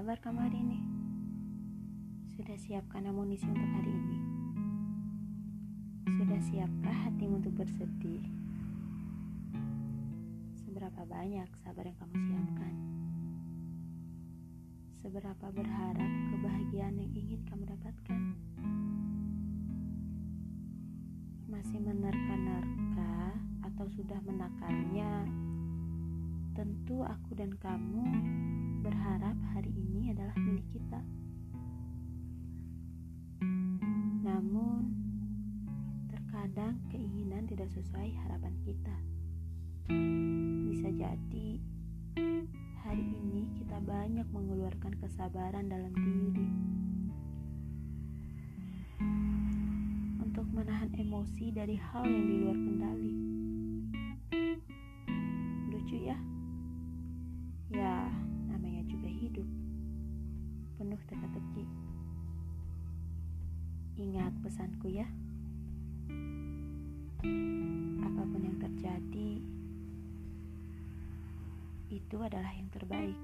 kabar kamu hari ini? Sudah siapkan amunisi untuk hari ini? Sudah siapkah hatimu untuk bersedih? Seberapa banyak sabar yang kamu siapkan? Seberapa berharap kebahagiaan yang ingin kamu dapatkan? Masih menerka-nerka atau sudah menakarnya Tentu aku dan kamu berharap hari ini adalah milik kita. Namun, terkadang keinginan tidak sesuai harapan kita. Bisa jadi hari ini kita banyak mengeluarkan kesabaran dalam diri untuk menahan emosi dari hal yang di luar kendali. Ingat pesanku ya. Apa pun yang terjadi, itu adalah yang terbaik.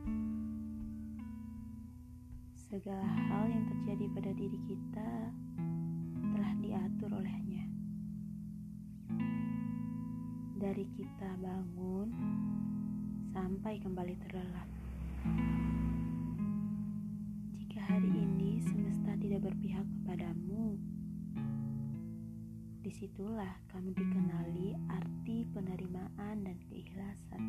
Segala hal yang terjadi pada diri kita telah diatur olehnya. Dari kita bangun sampai kembali terlelap. Di situlah kamu dikenali arti penerimaan dan keikhlasan.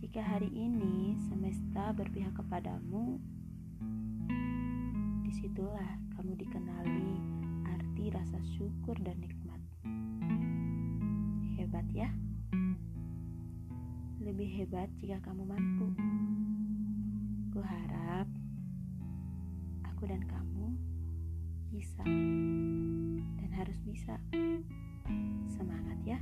Jika hari ini semesta berpihak kepadamu, di situlah kamu dikenali arti rasa syukur dan nikmat. Hebat ya? Lebih hebat jika kamu mampu. Kuharap aku dan kamu bisa harus bisa. Semangat ya!